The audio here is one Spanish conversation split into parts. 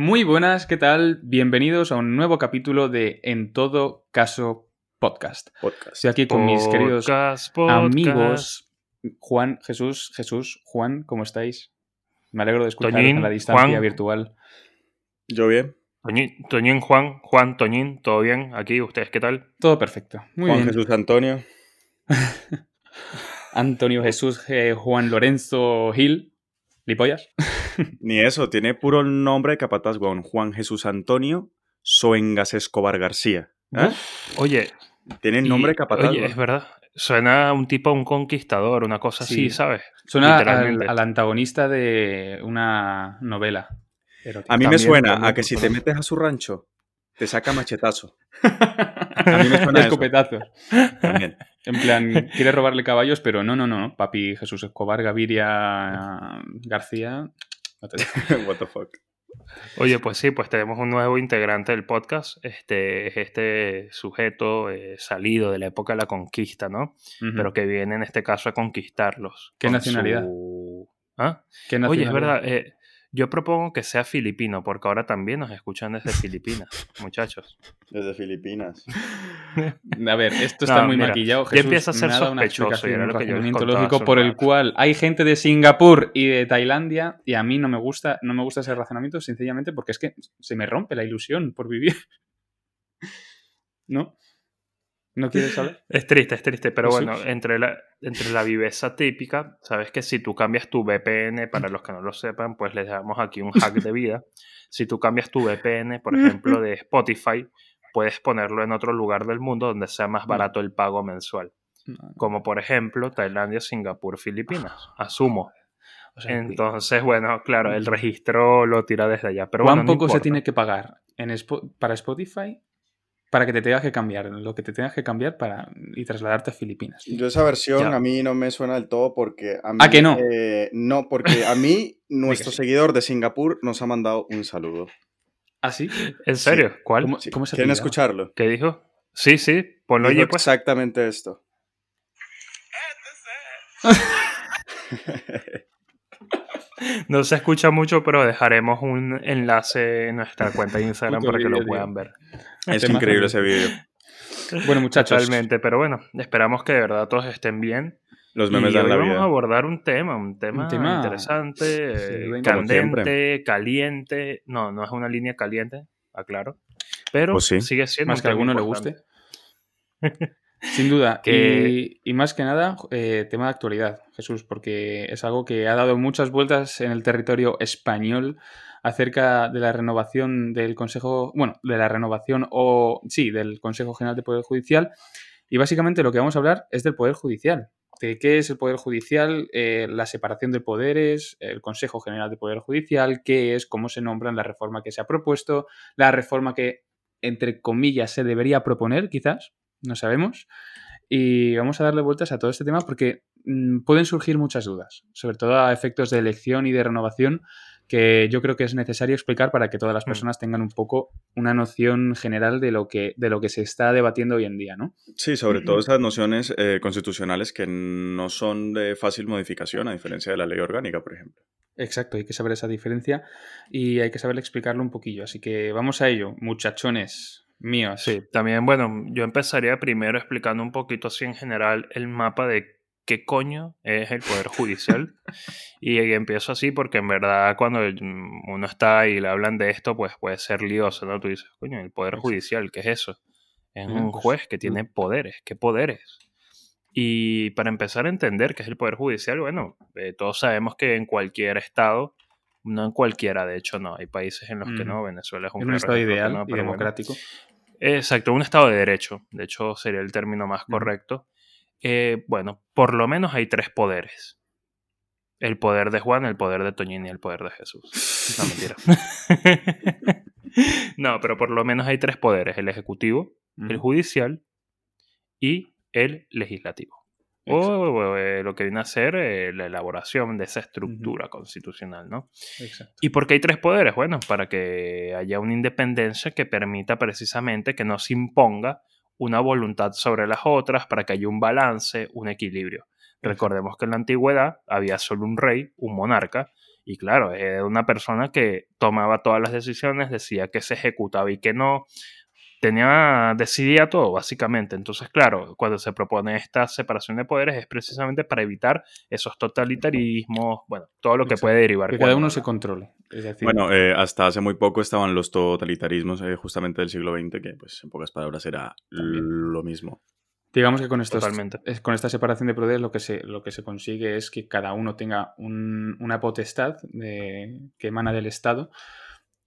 Muy buenas, ¿qué tal? Bienvenidos a un nuevo capítulo de En todo caso podcast. Podcast. Estoy aquí con mis queridos podcast. amigos Juan, Jesús, Jesús, Juan, ¿cómo estáis? Me alegro de escuchar Toñín, a la distancia Juan. virtual. ¿Yo bien? Toñín, Toñín, Juan, Juan, Toñín, ¿todo bien? Aquí, ¿ustedes qué tal? Todo perfecto. Muy Juan bien. Jesús Antonio. Antonio Jesús eh, Juan Lorenzo Gil. ¿Lipollas? Ni eso, tiene puro nombre de capataz, weón. Juan Jesús Antonio Soengas Escobar García. ¿eh? Oye, Tiene nombre de capataz. oye, weón. es verdad. Suena a un tipo, a un conquistador, una cosa Sí. así, ¿sabes? Suena al, al antagonista de una novela. erótica. A mí me suena también, a que si te metes a su rancho, te saca machetazo. a mí me suena eso. escopetazos. También. En plan, quiere robarle caballos, pero no, no, no. Papi Jesús Escobar, Gaviria García. What the fuck. Oye, pues sí, pues tenemos un nuevo integrante del podcast. Este es este sujeto eh, salido de la época de la conquista, ¿no? Pero que viene en este caso a conquistarlos. ¿Qué con nacionalidad? su- ¿Ah? ¿Qué Oye, es nacionalidad? verdad. eh, yo propongo que sea filipino, porque ahora también nos escuchan desde Filipinas, muchachos. Desde Filipinas. A ver, esto está No, muy mira, maquillado. ya Jesús empieza a ser una sospechoso, y explicación, era un lo que yo lógico por el cual hay gente de Singapur y de Tailandia y a mí no me gusta, no me gusta ese razonamiento sencillamente porque es que se me rompe la ilusión por vivir. ¿No? ¿No quieres saber? Es triste, es triste, pero sí. bueno, entre la, entre la viveza típica, sabes que si tú cambias tu VPN, para los que no lo sepan, pues les damos aquí un hack de vida. Si tú cambias tu VPN, por ejemplo, de Spotify, puedes ponerlo en otro lugar del mundo donde sea más barato el pago mensual. Como por ejemplo Tailandia, Singapur, Filipinas. Asumo. O sea, Entonces, bueno, claro, el registro lo tira desde allá. Pero ¿Cuán bueno, no poco se tiene que pagar en para Spotify para que te tengas que cambiar? Lo que te tengas que cambiar para y trasladarte a Filipinas. Yo esa versión Ya. a mí no me suena del todo porque a mí... ¿Ah, que no? eh, no, porque a mí nuestro sí. seguidor de Singapur nos ha mandado un saludo. ¿Ah, sí? ¿En serio? ¿Cuál? ¿Cómo, Sí. cómo se escucharlo? ¿Qué dijo? Sí, sí, ponlo Dijo oye, pues. exactamente esto. No se escucha mucho, pero dejaremos un enlace en nuestra cuenta de Instagram para que lo tío. puedan ver. Es increíble ese vídeo. Bueno, muchachos. Totalmente, pero bueno, esperamos que de verdad todos estén bien. Los Y memes hoy dan la vamos a abordar un tema, un tema, Un tema, interesante, candente, caliente. No, no es una línea caliente, aclaro. Pero Pues sí. sigue siendo Más un que a alguno le guste. Sin duda. Que- Y, y más que nada, eh, tema de actualidad, Jesús, porque es algo que ha dado muchas vueltas en el territorio español acerca de la renovación del Consejo, bueno, de la renovación o, sí, del Consejo General de Poder Judicial. Y básicamente lo que vamos a hablar es del Poder Judicial. De qué es el Poder Judicial, eh, la separación de poderes, el Consejo General de Poder Judicial, qué es, cómo se nombran, la reforma que se ha propuesto, la reforma que, entre comillas, se debería proponer, quizás, no sabemos. Y vamos a darle vueltas a todo este tema porque mm, pueden surgir muchas dudas, sobre todo a efectos de elección y de renovación, que yo creo que es necesario explicar para que todas las Mm. personas tengan un poco una noción general de lo que, de lo que se está debatiendo hoy en día, ¿no? Sí, sobre todo esas nociones eh, constitucionales que no son de fácil modificación, a diferencia de la ley orgánica, por ejemplo. Exacto, hay que saber esa diferencia y hay que saber explicarlo un poquillo. Así que vamos a ello, muchachones míos. Sí, también, bueno, yo empezaría primero explicando un poquito así en general el mapa de qué coño es el Poder Judicial. y empiezo así porque en verdad cuando mm, uno está y le hablan de esto, pues puede ser lioso, ¿no? Tú dices, coño, el Poder. Judicial, ¿qué es eso? Es un pues, juez que tiene poderes. ¿Qué poderes? Y para empezar a entender qué es el Poder Judicial, bueno, eh, todos sabemos que en cualquier estado, no en cualquiera, de hecho no, hay países en los que no, Venezuela es un estado ideal no, y pero bueno. Exacto, un Estado de Derecho, de hecho sería el término más correcto. Eh, bueno, por lo menos hay tres poderes. El poder de Juan, el poder de Toñín y el poder de Jesús. No, mentira. no, pero por lo menos hay tres poderes. El ejecutivo, el judicial y el legislativo. O, eh, lo que viene a ser eh, la elaboración de esa estructura constitucional, ¿no? Exacto. ¿Y por qué hay tres poderes? Bueno, para que haya una independencia que permita precisamente que no se imponga una voluntad sobre las otras, para que haya un balance, un equilibrio. Recordemos que en la antigüedad había solo un rey, un monarca, Y claro, era una persona que tomaba todas las decisiones, decía que se ejecutaba y que no. Tenía, decidía todo, básicamente. Entonces, claro, cuando se propone esta separación de poderes es precisamente para evitar esos totalitarismos, bueno, todo lo que puede derivar. Que cada uno se controle. bueno, eh, hasta hace muy poco estaban los totalitarismos eh, justamente del siglo XX, que pues en pocas palabras era lo mismo. Digamos que con, estos, con esta separación de poderes lo que se, lo que se consigue es que cada uno tenga una potestad que emana del Estado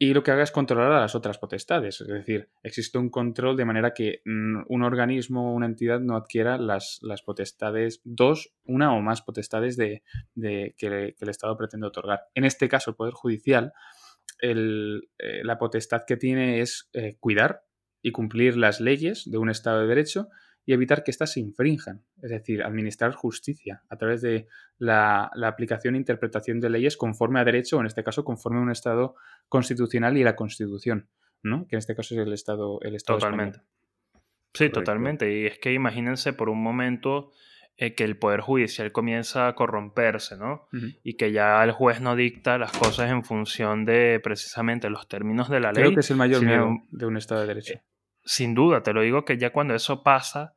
y lo que haga es controlar a las otras potestades. Es decir, existe un control de manera que mm, un organismo o una entidad no adquiera las, las potestades, dos, una o más potestades de, que, el Estado pretende otorgar. En este caso, el Poder Judicial, eh, la potestad que tiene es eh, cuidar y cumplir las leyes de un Estado de Derecho y evitar que éstas se infrinjan, es decir, administrar justicia a través de la, aplicación e interpretación de leyes conforme a derecho, o en este caso conforme a un Estado constitucional y la Constitución, ¿no? que en este caso es el Estado, el estado Totalmente. Sí, totalmente. Y es que imagínense por un momento eh, que el Poder Judicial comienza a corromperse, ¿no? Y que ya el juez no dicta las cosas en función de precisamente los términos de la ley. Creo que es el mayor miedo de un Estado de Derecho. Eh, sin duda, te lo digo que ya cuando eso pasa,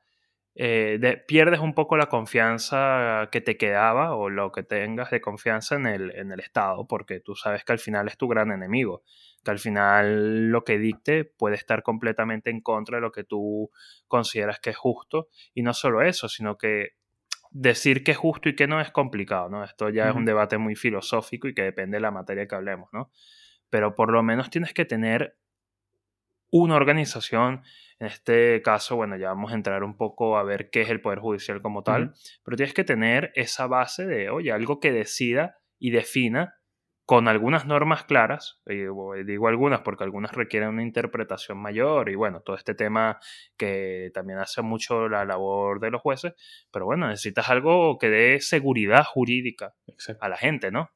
eh, pierdes un poco la confianza que te quedaba o lo que tengas de confianza en el, en el Estado, porque tú sabes que al final es tu gran enemigo, que al final lo que dicte puede estar completamente en contra de lo que tú consideras que es justo, y no solo eso, sino que decir que es justo y que no es complicado, ¿no? Esto ya es un debate muy filosófico y que depende de la materia que hablemos, ¿no? Pero por lo menos tienes que tener una organización. En este caso, bueno, ya vamos a entrar un poco a ver qué es el Poder Judicial como tal, pero tienes que tener esa base de, oye, algo que decida y defina con algunas normas claras, digo algunas porque algunas requieren una interpretación mayor y bueno, todo este tema que también hace mucho la labor de los jueces, pero bueno, necesitas algo que dé seguridad jurídica a la gente, ¿no?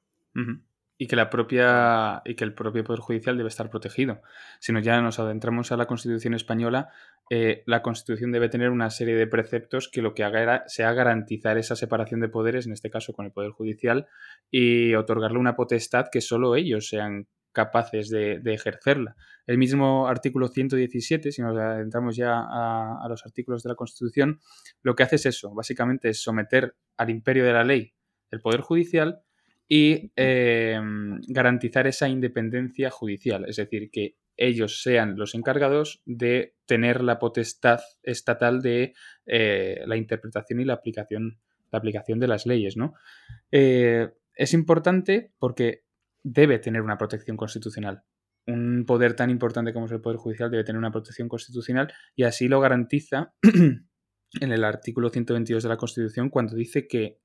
Y que la propia y que el propio poder judicial debe estar protegido. Si no ya nos adentramos a la Constitución española, eh, la Constitución debe tener una serie de preceptos que lo que haga sea garantizar esa separación de poderes, en este caso con el poder judicial, y otorgarle una potestad que solo ellos sean capaces de, ejercerla. El mismo artículo 117, si nos adentramos ya a, a los artículos de la Constitución, lo que hace es eso, básicamente es someter al imperio de la ley el poder judicial y em, garantizar esa independencia judicial, es decir, que ellos sean los encargados de tener la potestad estatal de eh, la interpretación y la aplicación, la aplicación de las leyes. ¿no? Eh, es importante porque debe tener una protección constitucional. Un poder tan importante como es el Poder Judicial debe tener una protección constitucional y así lo garantiza en el artículo 122 de la Constitución cuando dice que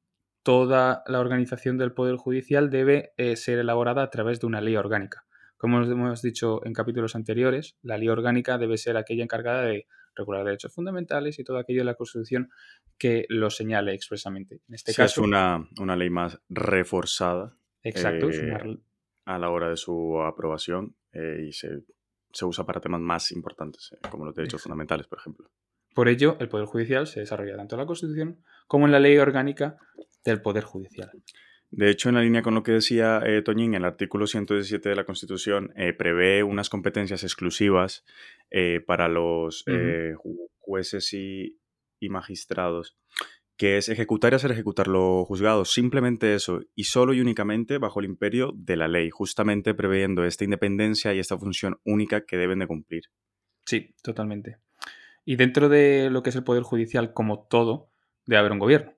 toda la organización del Poder Judicial debe eh, ser elaborada a través de una ley orgánica. Como hemos dicho en capítulos anteriores, la ley orgánica debe ser aquella encargada de regular derechos fundamentales y todo aquello de la Constitución que lo señale expresamente. En este caso, es una, ley más reforzada. Exacto. Eh, a la hora de su aprobación eh, y se, usa para temas más importantes, como los derechos fundamentales, por ejemplo. Por ello, el Poder Judicial se desarrolla tanto en la Constitución como en la ley orgánica del Poder Judicial. De hecho, en la línea con lo que decía eh, Toñín, el artículo 117 de la Constitución eh, prevé unas competencias exclusivas eh, para los eh, jueces y, magistrados, que es ejecutar y hacer ejecutar los juzgados. Simplemente eso, y solo y únicamente bajo el imperio de la ley, justamente previendo esta independencia y esta función única que deben de cumplir. Sí, totalmente. Y dentro de lo que es el Poder Judicial como todo, debe haber un gobierno, ¿no?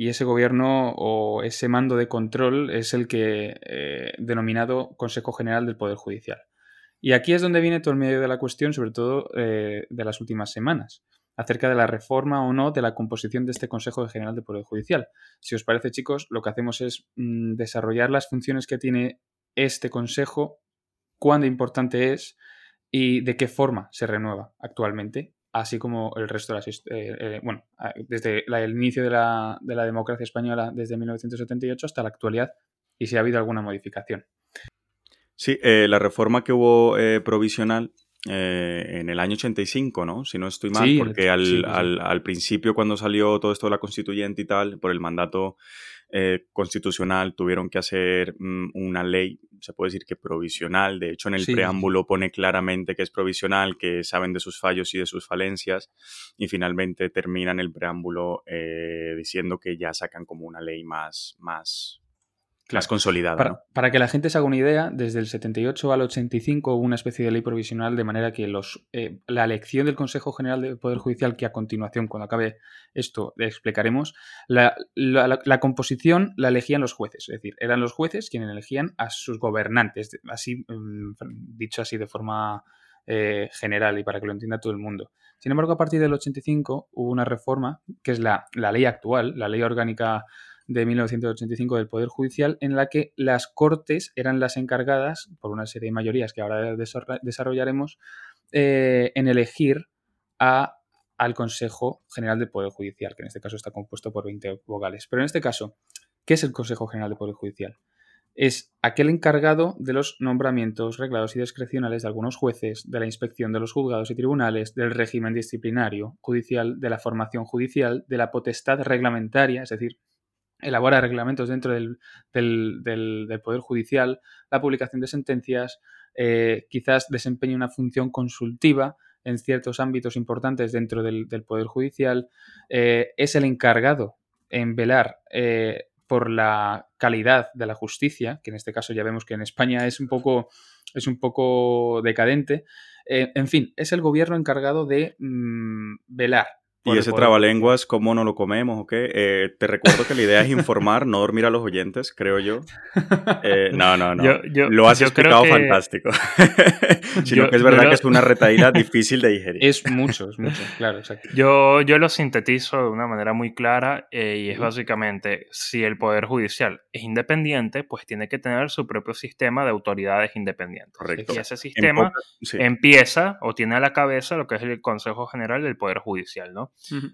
Y ese gobierno o ese mando de control es el que eh, denominado Consejo General del Poder Judicial. Y aquí es donde viene todo el medio de la cuestión, sobre todo eh, de las últimas semanas, acerca de la reforma o no de la composición de este Consejo General del Poder Judicial. Si os parece, chicos, lo que hacemos es mm, desarrollar las funciones que tiene este Consejo, cuán importante es y de qué forma se renueva actualmente, así como el resto de las... Eh, eh, bueno, desde el inicio de la, democracia española, desde 1978 hasta la actualidad, y si ha habido alguna modificación. Sí, eh, la reforma que hubo provisional eh, en el año 85, ¿no? Si no estoy mal, porque al, principio cuando salió todo esto de la constituyente y tal, por el mandato eh, constitucional tuvieron que hacer mm, una ley, se puede decir que provisional, de hecho en el preámbulo pone claramente que es provisional, que saben de sus fallos y de sus falencias, y finalmente terminan el preámbulo eh, diciendo que ya sacan como una ley más, más, más consolidada. Para, que la gente se haga una idea, desde el 78 al 85 hubo una especie de ley provisional de manera que los, eh, la elección del Consejo General del Poder Judicial, que a continuación, cuando acabe esto, explicaremos, la, composición la elegían los jueces. Es decir, eran los jueces quienes elegían a sus gobernantes, así mm, dicho así de forma eh, general y para que lo entienda todo el mundo. Sin embargo, a partir del 85 hubo una reforma, que es la, la ley actual, la ley orgánica de 1985 del Poder Judicial, en la que las Cortes eran las encargadas, por una serie de mayorías que ahora desarrollaremos, eh, en elegir a, al Consejo General del Poder Judicial, que en este caso está compuesto por 20 vocales. Pero en este caso, ¿qué es el Consejo General del Poder Judicial? Es aquel encargado de los nombramientos reglados y discrecionales de algunos jueces, de la inspección de los juzgados y tribunales, del régimen disciplinario judicial, de la formación judicial, de la potestad reglamentaria, es decir, elabora reglamentos dentro del, Poder Judicial, la publicación de sentencias, eh, quizás desempeña una función consultiva en ciertos ámbitos importantes dentro del, Poder Judicial, eh, es el encargado en velar eh, por la calidad de la justicia, que en este caso ya vemos que en España es un poco, es un poco decadente. en fin, es el gobierno encargado de mm, velar y ese trabalenguas, ¿cómo no lo comemos o qué? Eh, te recuerdo que la idea es informar, no dormir a los oyentes, creo yo. Eh, no, no, no. lo has explicado fantástico. Sino que es verdad que es una retaíla difícil de digerir. Es mucho, es mucho, claro, exacto. Yo, yo lo sintetizo de una manera muy clara eh, y es básicamente, si el Poder Judicial es independiente, pues tiene que tener su propio sistema de autoridades independientes. Correcto. Y ese sistema empieza o tiene a la cabeza lo que es el Consejo General del Poder Judicial, ¿no?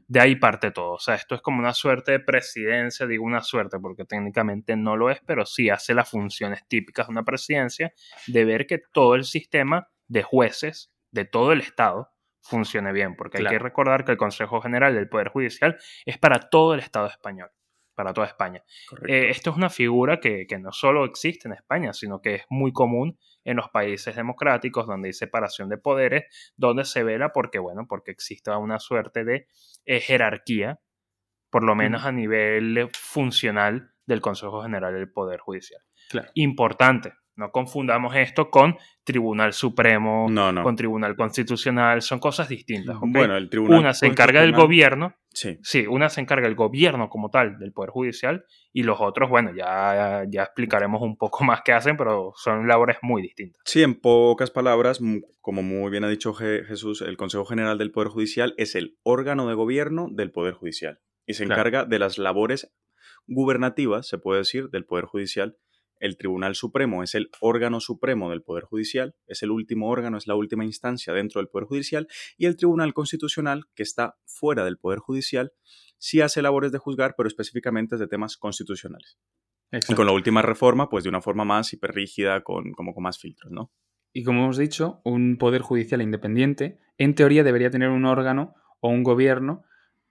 De ahí parte todo. O sea, esto es como una suerte de presidencia, digo una suerte porque técnicamente no lo es, pero sí hace las funciones típicas de una presidencia de ver que todo el sistema de jueces de todo el Estado funcione bien, porque hay que recordar que el Consejo General del Poder Judicial es para todo el Estado español para toda España. Eh, esto es una figura que, no solo existe en España, sino que es muy común en los países democráticos donde hay separación de poderes, donde se vela porque, bueno, porque existe una suerte de eh, jerarquía, por lo menos a nivel funcional del Consejo General del Poder Judicial. Importante, no confundamos esto con Tribunal Supremo, con Tribunal Constitucional, son cosas distintas. Bueno, el Tribunal Una se encarga del gobierno, sí. sí, una se encarga del gobierno como tal, del Poder Judicial, y los otros, bueno, ya, ya explicaremos un poco más qué hacen, pero son labores muy distintas. Sí, en pocas palabras, como muy bien ha dicho Jesús, el Consejo General del Poder Judicial es el órgano de gobierno del Poder Judicial y se encarga de las labores gubernativas, se puede decir, del Poder Judicial el Tribunal Supremo es el órgano supremo del Poder Judicial, es el último órgano, es la última instancia dentro del Poder Judicial, y el Tribunal Constitucional, que está fuera del Poder Judicial, sí hace labores de juzgar, pero específicamente de temas constitucionales. Y con la última reforma, pues de una forma más hiperrígida, con, como con más filtros, ¿no? Y como hemos dicho, un Poder Judicial independiente, en teoría debería tener un órgano o un gobierno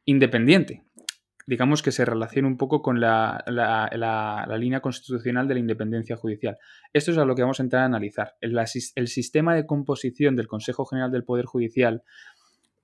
independiente, digamos que se relaciona un poco con la, línea constitucional de la independencia judicial. Esto es a lo que vamos a entrar a analizar. El, el sistema de composición del Consejo General del Poder Judicial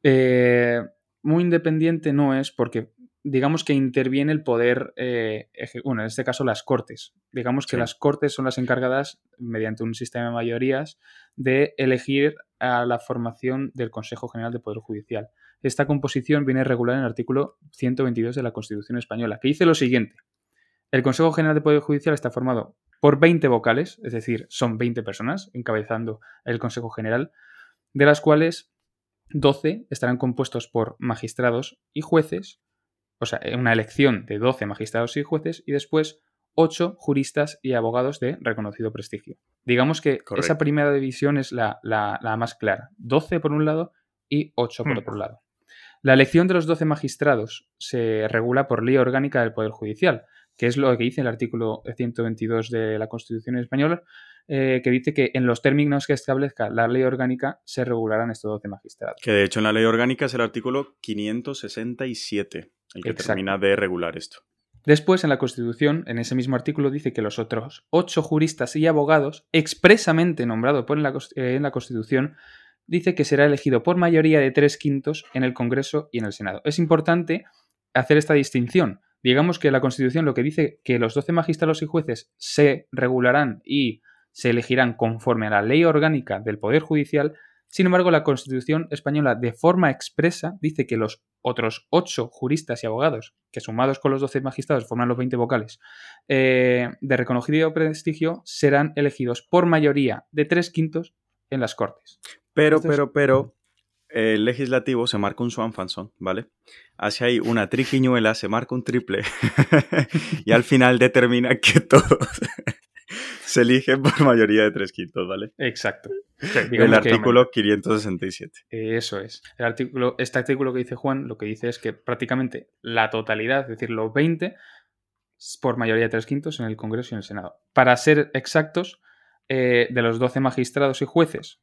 eh, muy independiente no es porque digamos que interviene el poder, eh, bueno, en este caso las Cortes. Digamos que las Cortes son las encargadas, mediante un sistema de mayorías, de elegir a la formación del Consejo General del Poder Judicial. Esta composición viene regular en el artículo 122 de la Constitución Española, que dice lo siguiente. El Consejo General de Poder Judicial está formado por 20 vocales, es decir, son 20 personas encabezando el Consejo General, de las cuales 12 estarán compuestos por magistrados y jueces, o sea, una elección de 12 magistrados y jueces, y después 8 juristas y abogados de reconocido prestigio. Digamos que esa primera división es la, más clara. 12 por un lado y 8 por hmm. otro lado. La elección de los 12 magistrados se regula por ley orgánica del Poder Judicial, que es lo que dice el artículo 122 de la Constitución española, eh, que dice que en los términos que establezca la ley orgánica se regularán estos 12 magistrados. Que de hecho en la ley orgánica es el artículo 567 el que termina de regular esto. Después, en la Constitución, en ese mismo artículo, dice que los otros ocho juristas y abogados, expresamente nombrados por la, eh, en la Constitución, dice que será elegido por mayoría de tres quintos en el Congreso y en el Senado. Es importante hacer esta distinción. Digamos que la Constitución lo que dice que los 12 magistrados y jueces se regularán y se elegirán conforme a la ley orgánica del Poder Judicial. Sin embargo, la Constitución española de forma expresa dice que los otros ocho juristas y abogados, que sumados con los 12 magistrados forman los 20 vocales, eh, de reconocido prestigio, serán elegidos por mayoría de tres quintos en las Cortes. Pero, pero, pero, el legislativo se marca un Swanfanson, ¿vale? Hace ahí una triquiñuela, se marca un triple y al final determina que todos se eligen por mayoría de tres quintos, ¿vale? Exacto. el artículo 567. Eso es. El artículo, este artículo que dice Juan lo que dice es que prácticamente la totalidad, es decir, los 20, por mayoría de tres quintos en el Congreso y en el Senado. Para ser exactos, eh, de los 12 magistrados y jueces,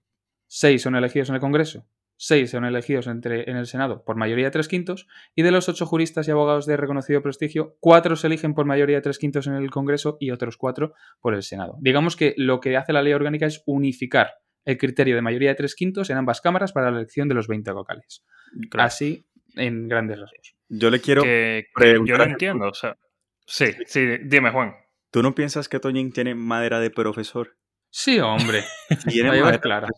6 son elegidos en el Congreso, 6 son elegidos entre, en el Senado por mayoría de tres quintos, y de los 8 juristas y abogados de reconocido prestigio, 4 se eligen por mayoría de tres quintos en el Congreso y otros 4 por el Senado. Digamos que lo que hace la ley orgánica es unificar el criterio de mayoría de tres quintos en ambas cámaras para la elección de los 20 vocales. Así, en grandes rasgos. Yo le quiero. yo lo entiendo, o sea. Sí, sí, dime, Juan. ¿Tú no piensas que Toñín tiene madera de profesor? Sí, hombre. Tiene madera clara.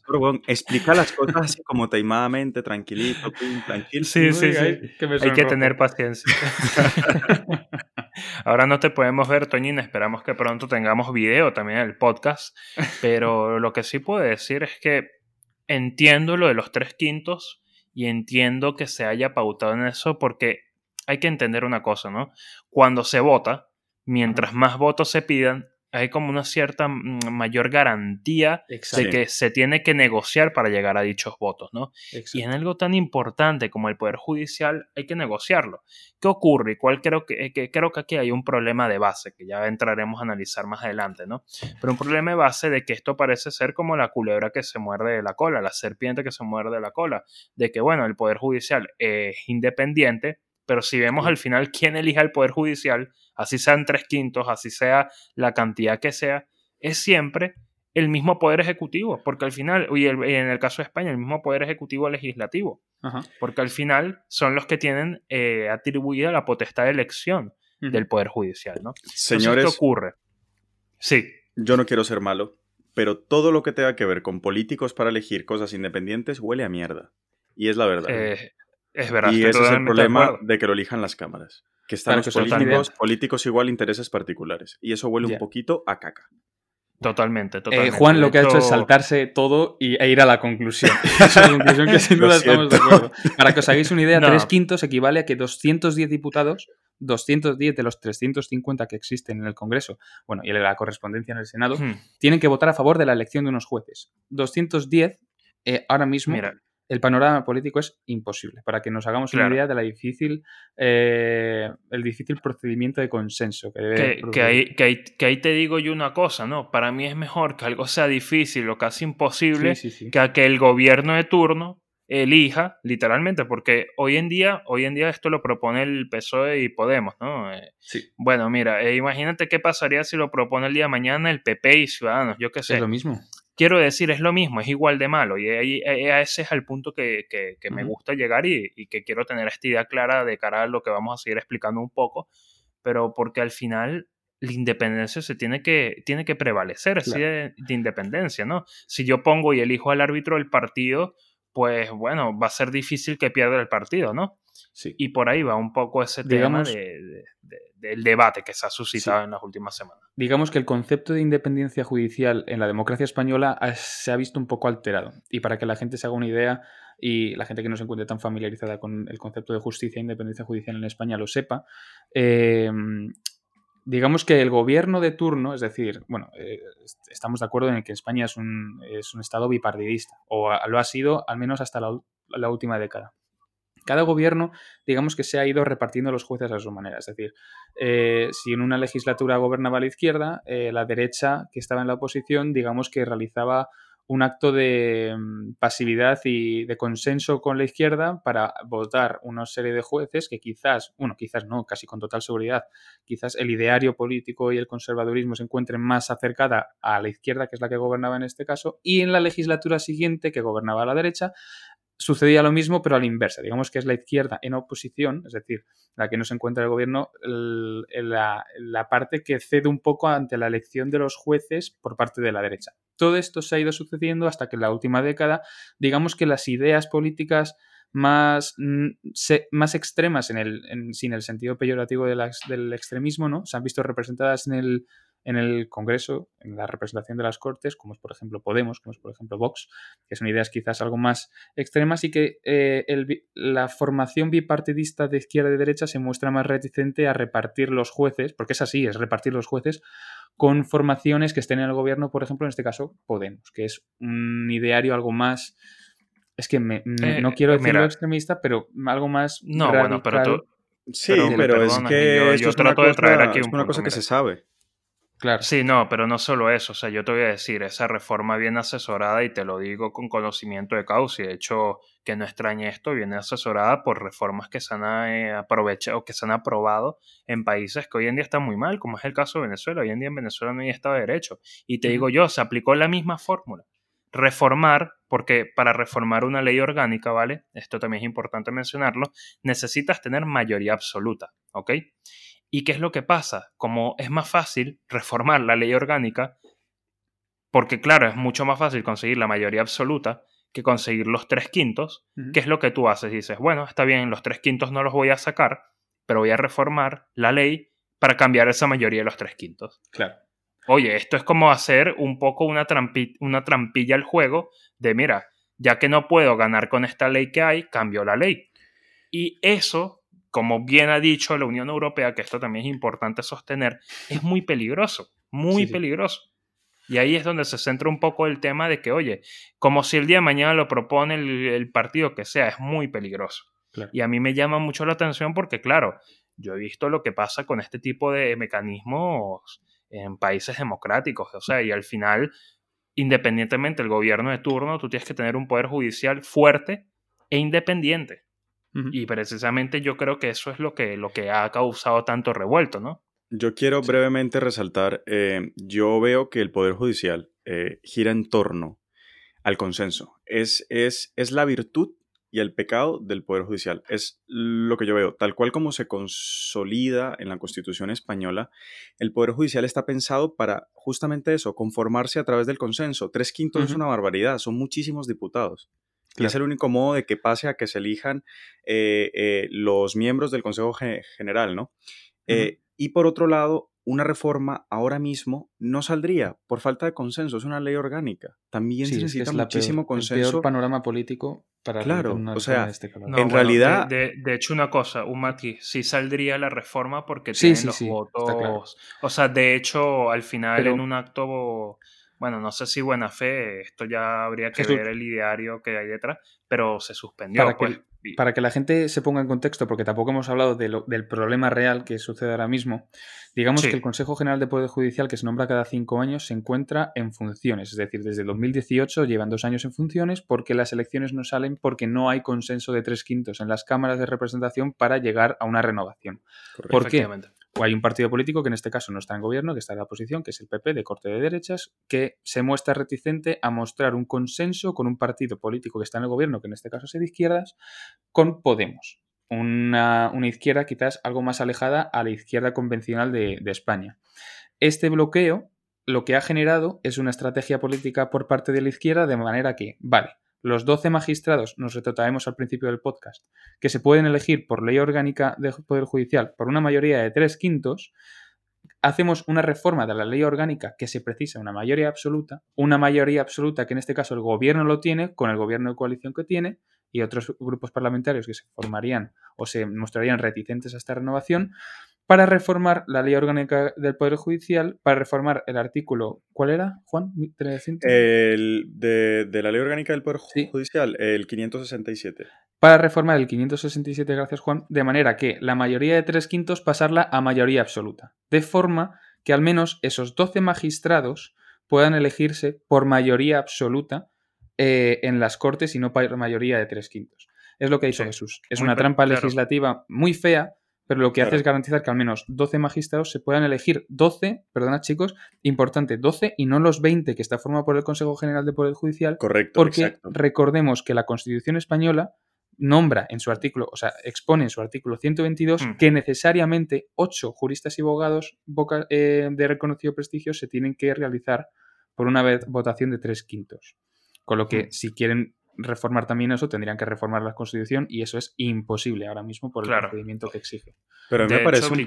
explica las cosas así como taimadamente, tranquilito, tranquilo. Sí, sí, sí. Hay que tener paciencia. Ahora no te podemos ver, Toñín. Esperamos que pronto tengamos video también en el podcast. Pero lo que sí puedo decir es que entiendo lo de los tres quintos y entiendo que se haya pautado en eso porque hay que entender una cosa, ¿no? Cuando se vota, mientras más votos se pidan, hay como una cierta mm, mayor garantía de que se tiene que negociar para llegar a dichos votos, ¿no? Y en algo tan importante como el Poder Judicial hay que negociarlo. ¿Qué ocurre? Y cuál creo que, que, creo que aquí hay un problema de base, que ya entraremos a analizar más adelante, ¿no? Pero un problema de base de que esto parece ser como la culebra que se muerde de la cola, la serpiente que se muerde de la cola, de que, bueno, el Poder Judicial es independiente, pero si vemos al final quién elija el Poder Judicial, así sean tres quintos, así sea la cantidad que sea, es siempre el mismo Poder Ejecutivo, porque al final, y, en el caso de España, el mismo Poder Ejecutivo Legislativo, porque al final son los que tienen eh, atribuida la potestad de elección del Poder Judicial, ¿no? Señores, ¿qué ocurre? Sí. Yo no quiero ser malo, pero todo lo que tenga que ver con políticos para elegir cosas independientes huele a mierda. Y es la verdad. Eh, es verdad. Y ese es el problema de, que lo elijan las cámaras. Que están los políticos, políticos igual intereses particulares. Y eso huele un poquito a caca. Totalmente, eh, totalmente. Juan lo que ha hecho es saltarse todo y, e ir a la conclusión. es una conclusión que sin duda estamos de acuerdo. Para que os hagáis una idea, tres quintos equivale a que 210 diputados, 210 de los 350 que existen en el Congreso, bueno, y la correspondencia en el Senado, hmm. tienen que votar a favor de la elección de unos jueces. 210 eh, ahora mismo el panorama político es imposible. Para que nos hagamos una idea de la difícil, eh, el difícil procedimiento de consenso que debe que, ahí, que, ahí, te digo yo una cosa, ¿no? Para mí es mejor que algo sea difícil o casi imposible que a que el gobierno de turno elija, literalmente, porque hoy en día, hoy en día esto lo propone el PSOE y Podemos, ¿no? Eh, bueno, mira, eh, imagínate qué pasaría si lo propone el día de mañana el PP y Ciudadanos, yo qué sé. Es lo mismo quiero decir, es lo mismo, es igual de malo. Y ahí, ese es el punto que, me gusta llegar y, que quiero tener esta idea clara de cara a lo que vamos a seguir explicando un poco. Pero porque al final la independencia se tiene que, tiene que prevalecer, así de, independencia, ¿no? Si yo pongo y elijo al árbitro del partido, pues bueno, va a ser difícil que pierda el partido, ¿no? Sí. Y por ahí va un poco ese tema de, del debate que se ha suscitado en las últimas semanas. Digamos que el concepto de independencia judicial en la democracia española se ha visto un poco alterado. Y para que la gente se haga una idea y la gente que no se encuentre tan familiarizada con el concepto de justicia e independencia judicial en España lo sepa, eh, digamos que el gobierno de turno, es decir, bueno, eh, estamos de acuerdo en que España es un, es un estado bipartidista, o lo ha sido al menos hasta la, la última década. Cada gobierno, digamos que se ha ido repartiendo los jueces a su manera. Es decir, eh, si en una legislatura gobernaba la izquierda, eh, la derecha que estaba en la oposición, digamos que realizaba un acto de mm, pasividad y de consenso con la izquierda para votar una serie de jueces que quizás, bueno, quizás no, casi con total seguridad, quizás el ideario político y el conservadurismo se encuentren más acercada a la izquierda, que es la que gobernaba en este caso, y en la legislatura siguiente, que gobernaba a la derecha, sucedía lo mismo, pero a la inversa. Digamos que es la izquierda en oposición, es decir, la que no se encuentra el gobierno, la, parte que cede un poco ante la elección de los jueces por parte de la derecha. Todo esto se ha ido sucediendo hasta que en la última década, digamos que las ideas políticas más, mm, más extremas, en el, sin el sentido peyorativo del extremismo, ¿no? se han visto representadas en el, en el Congreso, en la representación de las Cortes, como es por ejemplo Podemos, como es por ejemplo Vox, que son ideas quizás algo más extremas y que eh, la formación bipartidista de izquierda y derecha se muestra más reticente a repartir los jueces, porque es así, es repartir los jueces con formaciones que estén en el gobierno, por ejemplo, en este caso Podemos, que es un ideario algo más... Es que eh, no quiero decirlo extremista, pero algo más... No, bueno, pero tú... Sí, pero, es que yo, trato de traer aquí una cosa que se sabe. Claro. Sí, no, pero no solo eso. O sea, yo te voy a decir, esa reforma viene asesorada y te lo digo con conocimiento de causa. Y de hecho, que no extrañe esto, viene asesorada por reformas que se han eh, aprovechado, que se han aprobado en países que hoy en día están muy mal, como es el caso de Venezuela. Hoy en día en Venezuela no hay Estado de Derecho. Y te digo yo, se aplicó la misma fórmula. Reformar, porque para reformar una ley orgánica, ¿vale? Esto también es importante mencionarlo, necesitas tener mayoría absoluta, ¿ok? ¿Y qué es lo que pasa? Como es más fácil reformar la ley orgánica, porque claro, es mucho más fácil conseguir la mayoría absoluta que conseguir los tres quintos, ¿qué es lo que tú haces? Dices, bueno, está bien, los tres quintos no los voy a sacar, pero voy a reformar la ley para cambiar esa mayoría de los tres quintos. Claro. Oye, esto es como hacer un poco una, una trampilla al juego de, mira, ya que no puedo ganar con esta ley que hay, cambio la ley. Y eso como bien ha dicho la Unión Europea, que esto también es importante sostener, es muy peligroso, muy peligroso. Y ahí es donde se centra un poco el tema de que, oye, como si el día de mañana lo propone el, partido que sea, es muy peligroso. Y a mí me llama mucho la atención porque, claro, yo he visto lo que pasa con este tipo de mecanismos en países democráticos. O sea, y al final, independientemente del gobierno de turno, tú tienes que tener un poder judicial fuerte e independiente. Y precisamente yo creo que eso es lo que, lo que ha causado tanto revuelto, ¿no? Yo quiero brevemente resaltar, eh, yo veo que el Poder Judicial eh, gira en torno al consenso. Es, es, es la virtud y el pecado del Poder Judicial. Es lo que yo veo. Tal cual como se consolida en la Constitución española, el Poder Judicial está pensado para justamente eso, conformarse a través del consenso. Tres quintos es una barbaridad, son muchísimos diputados. Y es el único modo de que pase a que se elijan eh, eh, los miembros del Consejo General, ¿no? Eh, y por otro lado, una reforma ahora mismo no saldría por falta de consenso, es una ley orgánica. También se necesita muchísimo consenso. El peor panorama político para claro, una o sea, este en realidad, de, hecho una cosa, un matiz, sí saldría la reforma porque sí, tienen los votos. O sea, de hecho, al final en un acto bueno, no sé si buena fe, esto ya habría que ver el ideario que hay detrás, pero se suspendió. Para, que, pues, para que la gente se ponga en contexto, porque tampoco hemos hablado del problema real que sucede ahora mismo, digamos que el Consejo General de Poder Judicial, que se nombra cada cinco años, se encuentra en funciones, es decir, desde 2018 llevan dos años en funciones porque las elecciones no salen porque no hay consenso de tres quintos en las cámaras de representación para llegar a una renovación. ¿Por qué? Hay un partido político que en este caso no está en gobierno, que está en la oposición, que es el PP de corte de derechas, que se muestra reticente a mostrar un consenso con un partido político que está en el gobierno, que en este caso es de izquierdas, con Podemos. Una, izquierda quizás algo más alejada a la izquierda convencional de España. Este bloqueo lo que ha generado es una estrategia política por parte de la izquierda de manera que, vale, los 12 magistrados, nos retrotraemos al principio del podcast, que se pueden elegir por ley orgánica del Poder Judicial por una mayoría de tres quintos, hacemos una reforma de la ley orgánica que se precisa una mayoría absoluta, una mayoría absoluta que en este caso el gobierno lo tiene con el gobierno de coalición que tiene y otros grupos parlamentarios que se formarían o se mostrarían reticentes a esta renovación, para reformar la ley orgánica del Poder Judicial, para reformar el artículo, ¿cuál era, Juan? El de, la ley orgánica del Poder Judicial, el 567. para reformar el 567, gracias Juan, de manera que la mayoría de tres quintos pasarla a mayoría absoluta, de forma que al menos esos 12 magistrados puedan elegirse por mayoría absoluta eh, en las Cortes y no por mayoría de tres quintos. Es lo que ha dicho Jesús. Es una trampa legislativa muy fea, pero lo que hace es garantizar que al menos 12 magistrados se puedan elegir 12, perdona chicos, importante, 12 y no los 20 que está formado por el Consejo General de Poder Judicial. Correcto. Porque recordemos que la Constitución española nombra en su artículo, o sea, expone en su artículo 122 hmm. que necesariamente ocho juristas y abogados eh, de reconocido prestigio se tienen que realizar por una vez votación de tres quintos. Con lo que si quieren reformar también eso, tendrían que reformar la Constitución y eso es imposible ahora mismo por el procedimiento que exige. Pero me parece un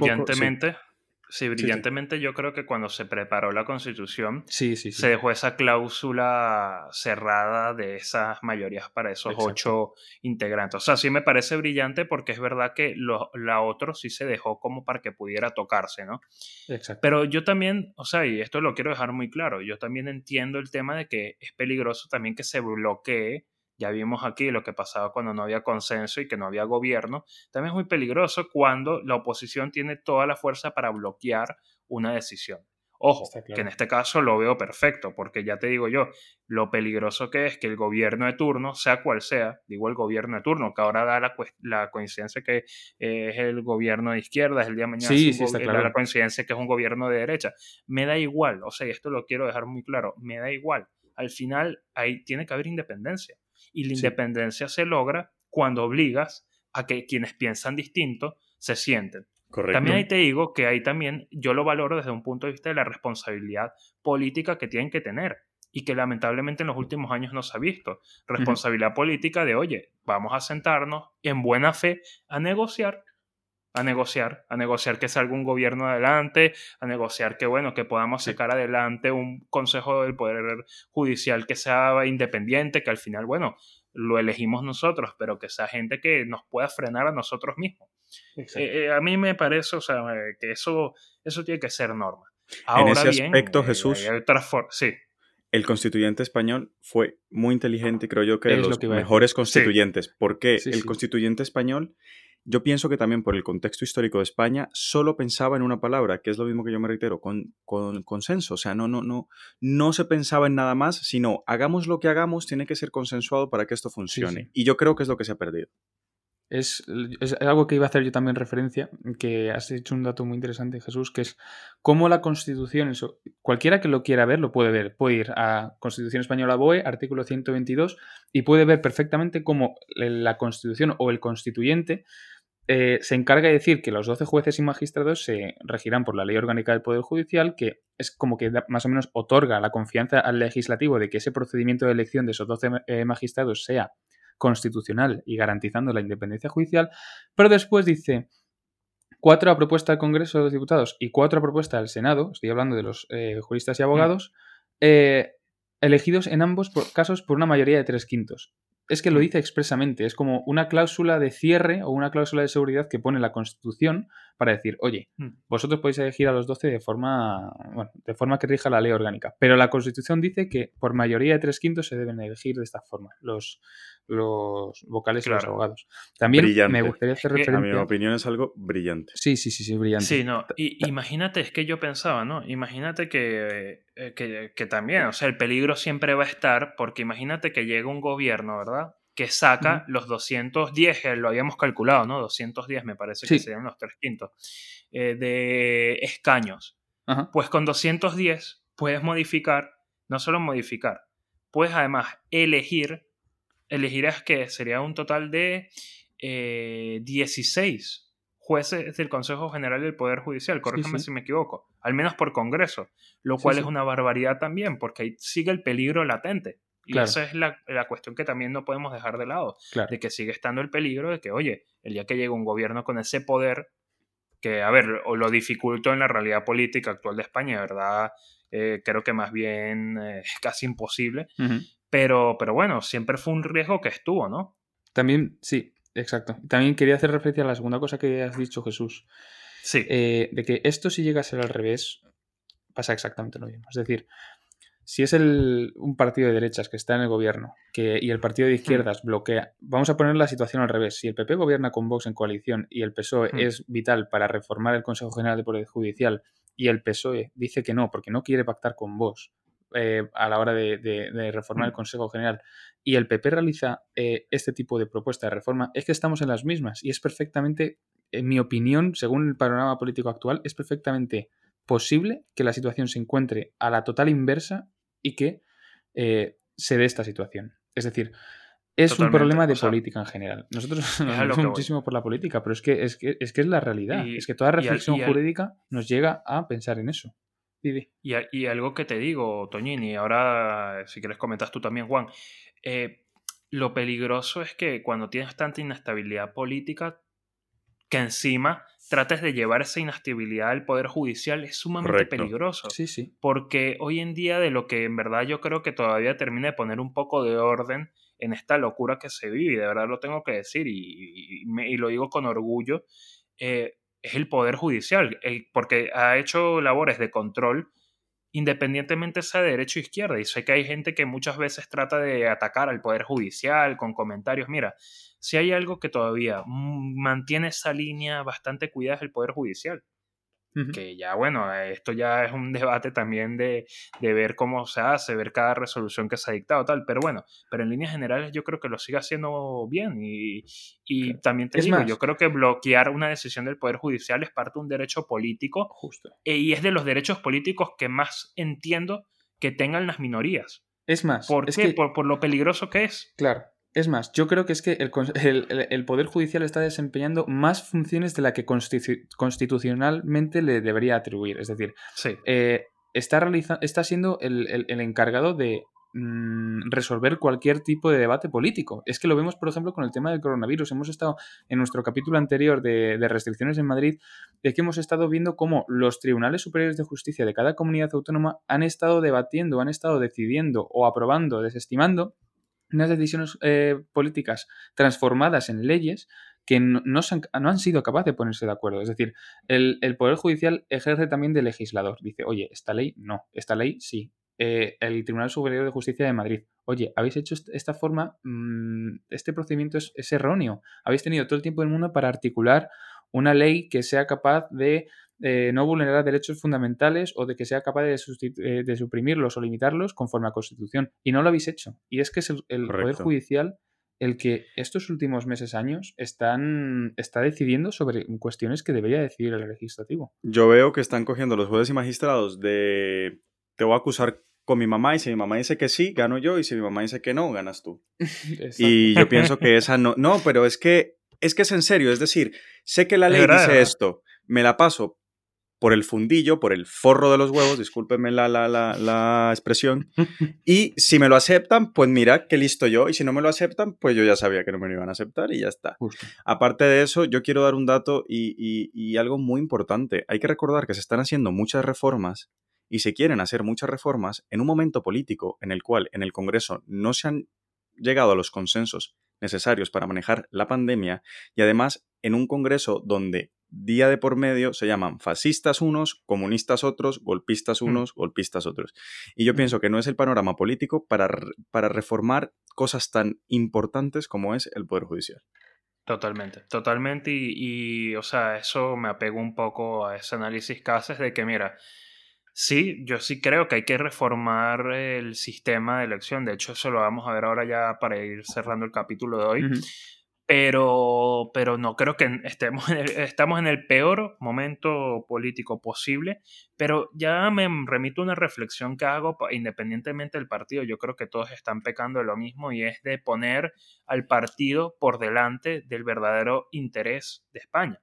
Sí, brillantemente yo creo que cuando se preparó la constitución se dejó esa cláusula cerrada de esas mayorías para esos ocho integrantes. O sea, sí me parece brillante porque es verdad que lo, la otro sí se dejó como para que pudiera tocarse, ¿no? Exacto. Pero yo también, o sea, y esto lo quiero dejar muy claro, yo también entiendo el tema de que es peligroso también que se bloquee ya vimos aquí lo que pasaba cuando no había consenso y que no había gobierno. También es muy peligroso cuando la oposición tiene toda la fuerza para bloquear una decisión. Ojo, que en este caso lo veo perfecto, porque ya te digo yo, lo peligroso que es que el gobierno de turno, sea cual sea, digo el gobierno de turno, que ahora da la, coincidencia que es el gobierno de izquierda, es el día de mañana sí, sí, claro. la coincidencia que es un gobierno de derecha. Me da igual, o sea, y esto lo quiero dejar muy claro, me da igual. Al final ahí tiene que haber independencia. Y la independencia se logra cuando obligas a que quienes piensan distinto se sienten. Correcto. También ahí te digo que ahí también yo lo valoro desde un punto de vista de la responsabilidad política que tienen que tener y que lamentablemente en los últimos años no se ha visto. Responsabilidad política de, oye, vamos a sentarnos en buena fe a negociar a negociar, a negociar que salga un gobierno adelante, a negociar que, bueno, que podamos sacar adelante un consejo del Poder Judicial que sea independiente, que al final, bueno, lo elegimos nosotros, pero que sea gente que nos pueda frenar a nosotros mismos. Eh, eh, a mí me parece, o sea, que eso, eso tiene que ser norma. en ese aspecto, eh, Jesús, sí. el constituyente español fue muy inteligente, creo yo que de los mejores constituyentes. porque el constituyente español yo pienso que también por el contexto histórico de España solo pensaba en una palabra, que es lo mismo que yo me reitero, con, con, consenso. O sea, no, no, no, no se pensaba en nada más, sino hagamos lo que hagamos, tiene que ser consensuado para que esto funcione. Y yo creo que es lo que se ha perdido. Es, algo que iba a hacer yo también referencia, que has hecho un dato muy interesante, Jesús, que es cómo la Constitución, eso, cualquiera que lo quiera ver, lo puede ver. Puede ir a Constitución Española BOE, artículo 122, y puede ver perfectamente cómo la Constitución o el constituyente eh, se encarga de decir que los 12 jueces y magistrados se regirán por la Ley Orgánica del Poder Judicial, que es como que más o menos otorga la confianza al legislativo de que ese procedimiento de elección de esos 12 eh, magistrados sea constitucional y garantizando la independencia judicial, pero después dice cuatro a propuesta del Congreso de los Diputados y cuatro a propuesta del Senado, estoy hablando de los eh, juristas y abogados, eh, elegidos en ambos casos por una mayoría de tres quintos. Es que lo dice expresamente, es como una cláusula de cierre o una cláusula de seguridad que pone la Constitución para decir, oye, mm. vosotros podéis elegir a los 12 de forma, bueno, de forma que rija la ley orgánica, pero la Constitución dice que por mayoría de tres quintos se deben elegir de esta forma. Los, los vocales y los abogados. También me gustaría hacer referencia... A mi opinión es algo brillante. Sí, sí, sí, sí, brillante. Sí, no, y imagínate, es que yo pensaba, ¿no? Imagínate que, eh, que, que también, o sea, el peligro siempre va a estar, porque imagínate que llega un gobierno, ¿verdad? que saca los 210, lo habíamos calculado, ¿no? 210 me parece que serían los tres quintos, eh, de escaños. Pues con 210 puedes modificar, no solo modificar, puedes además elegir, elegirás que sería un total de 16 eh, jueces del Consejo General del Poder Judicial, corrígeme si me equivoco, al menos por Congreso, lo cual es una barbaridad también, porque ahí sigue el peligro latente. Y esa es la, cuestión que también no podemos dejar de lado, de que sigue estando el peligro de que, oye, el día que llegue un gobierno con ese poder, que, a ver, o lo dificultó en la realidad política actual de España, ¿verdad? Eh, creo que más bien eh, es casi imposible, pero, pero bueno, siempre fue un riesgo que estuvo, ¿no? También, sí, exacto. También quería hacer referencia a la segunda cosa que has dicho, Jesús. Sí. Eh, de que esto si llega a ser al revés, pasa exactamente lo mismo. Es decir, si es el, un partido de derechas que está en el gobierno que, y el partido de izquierdas bloquea, vamos a poner la situación al revés. Si el PP gobierna con Vox en coalición y el PSOE es vital para reformar el Consejo General de Poder Judicial y el PSOE dice que no, porque no quiere pactar con Vox eh, a la hora de, reformar el Consejo General y el PP realiza eh, este tipo de propuesta de reforma, es que estamos en las mismas y es perfectamente, en mi opinión, según el panorama político actual, es perfectamente posible que la situación se encuentre a la total inversa y que eh, se dé esta situación. Es decir, es un problema de política en general. Nosotros nos hablamos muchísimo por la política, pero es que es, que, es, que es la realidad. es que toda reflexión jurídica nos llega a pensar en eso. Y, y, algo que te digo, Toñini, ahora si quieres comentas tú también, Juan, eh, lo peligroso es que cuando tienes tanta inestabilidad política, que encima trates de llevar esa inestabilidad al Poder Judicial es sumamente peligroso. Sí, sí. Porque hoy en día de lo que en verdad yo creo que todavía termina de poner un poco de orden en esta locura que se vive, y de verdad lo tengo que decir, y, y, lo digo con orgullo, eh, es el Poder Judicial, porque ha hecho labores de control independientemente sea de derecha o izquierda. Y sé que hay gente que muchas veces trata de atacar al Poder Judicial con comentarios. Mira, si hay algo que todavía mantiene esa línea bastante cuidada es el Poder Judicial. Que ya, bueno, esto ya es un debate también de, ver cómo se hace, ver cada resolución que se ha dictado, tal. Pero bueno, pero en líneas generales yo creo que lo sigue haciendo bien. Y, también te digo, yo creo que bloquear una decisión del Poder Judicial es parte de un derecho político. Justo. E, y es de los derechos políticos que más entiendo que tengan las minorías. Es más. ¿Por es qué? Por, por, lo peligroso que es. Claro. Es más, yo creo que es que el, Poder Judicial está desempeñando más funciones de la que constitucionalmente le debería atribuir. Es decir, eh, está, está siendo el, encargado de mm, resolver cualquier tipo de debate político. Es que lo vemos, por ejemplo, con el tema del coronavirus. Hemos estado en nuestro capítulo anterior de, de restricciones en Madrid, de que hemos estado viendo cómo los tribunales superiores de justicia de cada comunidad autónoma han estado debatiendo, han estado decidiendo o aprobando, desestimando unas decisiones eh, políticas transformadas en leyes que no, han, sido capaces de ponerse de acuerdo. Es decir, el, Poder Judicial ejerce también de legislador. Dice, oye, esta ley no, esta ley sí. Eh, el Tribunal Superior de Justicia de Madrid, oye, habéis hecho esta forma, mm, este procedimiento es, es erróneo. Habéis tenido todo el tiempo del mundo para articular una ley que sea capaz de eh, no vulnerar derechos fundamentales o de que sea capaz de, eh, de, suprimirlos o limitarlos conforme a Constitución. Y no lo habéis hecho. Y es que es el, Poder Judicial el que estos últimos meses, años, están, está decidiendo sobre cuestiones que debería decidir el legislativo. Yo veo que están cogiendo los jueces y magistrados de te voy a acusar con mi mamá y si mi mamá dice que sí, gano yo y si mi mamá dice que no, ganas tú. y yo pienso que esa no, no, pero es que es que es en serio, es decir, sé que la ley dice esto, me la paso por el fundillo, por el forro de los huevos, discúlpenme la, la, la, expresión, y si me lo aceptan, pues mira, qué listo yo, y si no me lo aceptan, pues yo ya sabía que no me lo iban a aceptar y ya está. Aparte de eso, yo quiero dar un dato y, y, y algo muy importante. Hay que recordar que se están haciendo muchas reformas y se quieren hacer muchas reformas en un momento político en el cual en el Congreso no se han llegado a los consensos necesarios para manejar la pandemia y además en un Congreso donde día de por medio se llaman fascistas unos, comunistas otros, golpistas mm. unos, golpistas otros. Y yo pienso que no es el panorama político para, para reformar cosas tan importantes como es el Poder Judicial. Totalmente, totalmente. Y, o sea, eso me apego un poco a ese análisis que haces de que, mira, sí, yo sí creo que hay que reformar el sistema de elección. De hecho, eso lo vamos a ver ahora ya para ir cerrando el capítulo de hoy pero, pero no creo que estemos en, el, estamos en el peor momento político posible, pero ya me remito a una reflexión que hago independientemente del partido, yo creo que todos están pecando de lo mismo y es de poner al partido por delante del verdadero interés de España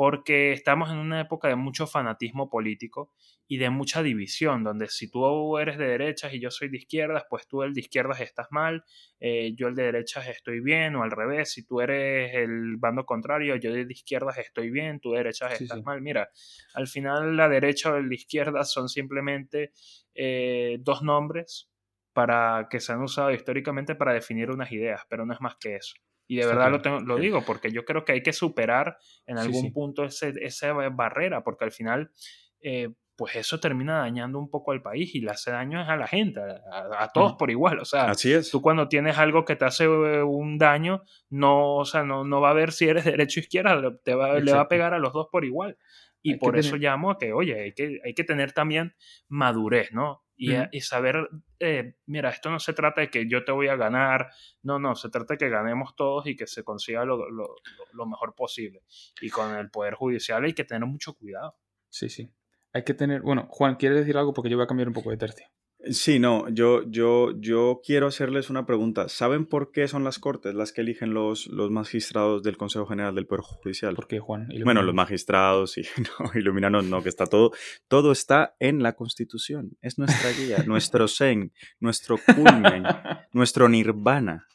porque estamos en una época de mucho fanatismo político y de mucha división, donde si tú eres de derechas y yo soy de izquierdas, pues tú el de izquierdas estás mal, eh, yo el de derechas estoy bien, o al revés, si tú eres el bando contrario, yo de izquierdas estoy bien, tú de derechas estás mal. Mira, al final la derecha o el de izquierdas son simplemente eh, dos nombres para que se han usado históricamente para definir unas ideas, pero no es más que eso. Y de verdad lo, tengo, lo digo, porque yo creo que hay que superar en algún punto ese, esa barrera, porque al final, eh, pues eso termina dañando un poco al país y le hace daño a la gente, a, todos por igual. O sea, Así es. tú cuando tienes algo que te hace eh, un daño, no, o sea, no, no va a ver si eres derecho o izquierda, te va, le va a pegar a los dos por igual. Y por eso llamo a que, oye, hay que, hay que tener también madurez, ¿no? Y, y saber, eh, mira, esto no se trata de que yo te voy a ganar, no, no, se trata de que ganemos todos y que se consiga lo, lo, lo mejor posible. Y con el Poder Judicial hay que tener mucho cuidado. Sí, sí. Hay que tener. Bueno, Juan, ¿quieres decir algo? Porque yo voy a cambiar un poco de tercio. Sí, no, yo, yo, yo quiero hacerles una pregunta. ¿Saben por qué son las Cortes las que eligen los, los magistrados del Consejo General del Poder Judicial? ¿Por qué, Juan? Bueno, los magistrados, y no, iluminanos, no, que está todo, todo está en la Constitución. Es nuestra guía, nuestro zen, nuestro culmen, nuestro nirvana.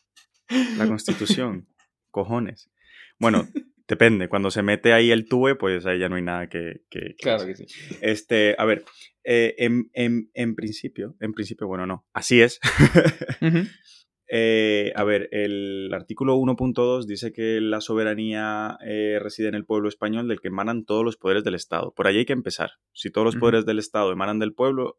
La Constitución. Cojones. Bueno, Depende, cuando se mete ahí el tube, pues ahí ya no hay nada que... claro que sí. Este, a ver, eh, en, principio, en principio, bueno, no, así es. Eh, a ver, el artículo 1.2 dice que la soberanía eh, reside en el pueblo español del que emanan todos los poderes del Estado. Por ahí hay que empezar. Si todos los poderes del Estado emanan del pueblo,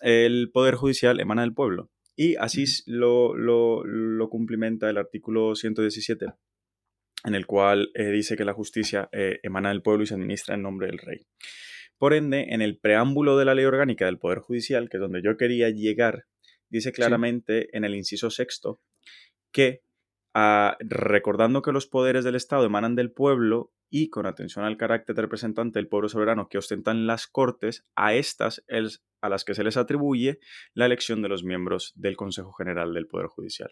el poder judicial emana del pueblo. Y así lo, lo, lo, cumplimenta el artículo 117 en el cual eh, dice que la justicia eh, emana del pueblo y se administra en nombre del rey. Por ende, en el preámbulo de la ley orgánica del Poder Judicial, que es donde yo quería llegar, dice claramente en el inciso sexto que, ah, recordando que los poderes del Estado emanan del pueblo y con atención al carácter representante del pueblo soberano que ostentan las Cortes, a estas el, a las que se les atribuye la elección de los miembros del Consejo General del Poder Judicial.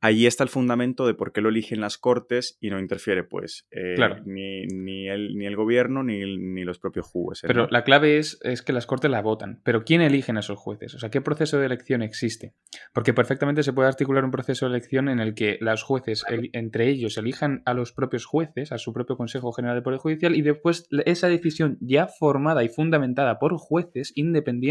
Ahí está el fundamento de por qué lo eligen las Cortes y no interfiere, pues, eh, ni, ni, el, ni el gobierno ni, ni los propios jueces. Pero la clave es, es que las Cortes la votan. Pero ¿quién eligen a esos jueces? O sea, ¿qué proceso de elección existe? Porque perfectamente se puede articular un proceso de elección en el que los jueces, entre ellos, elijan a los propios jueces, a su propio Consejo General del Poder Judicial, y después esa decisión ya formada y fundamentada por jueces independientes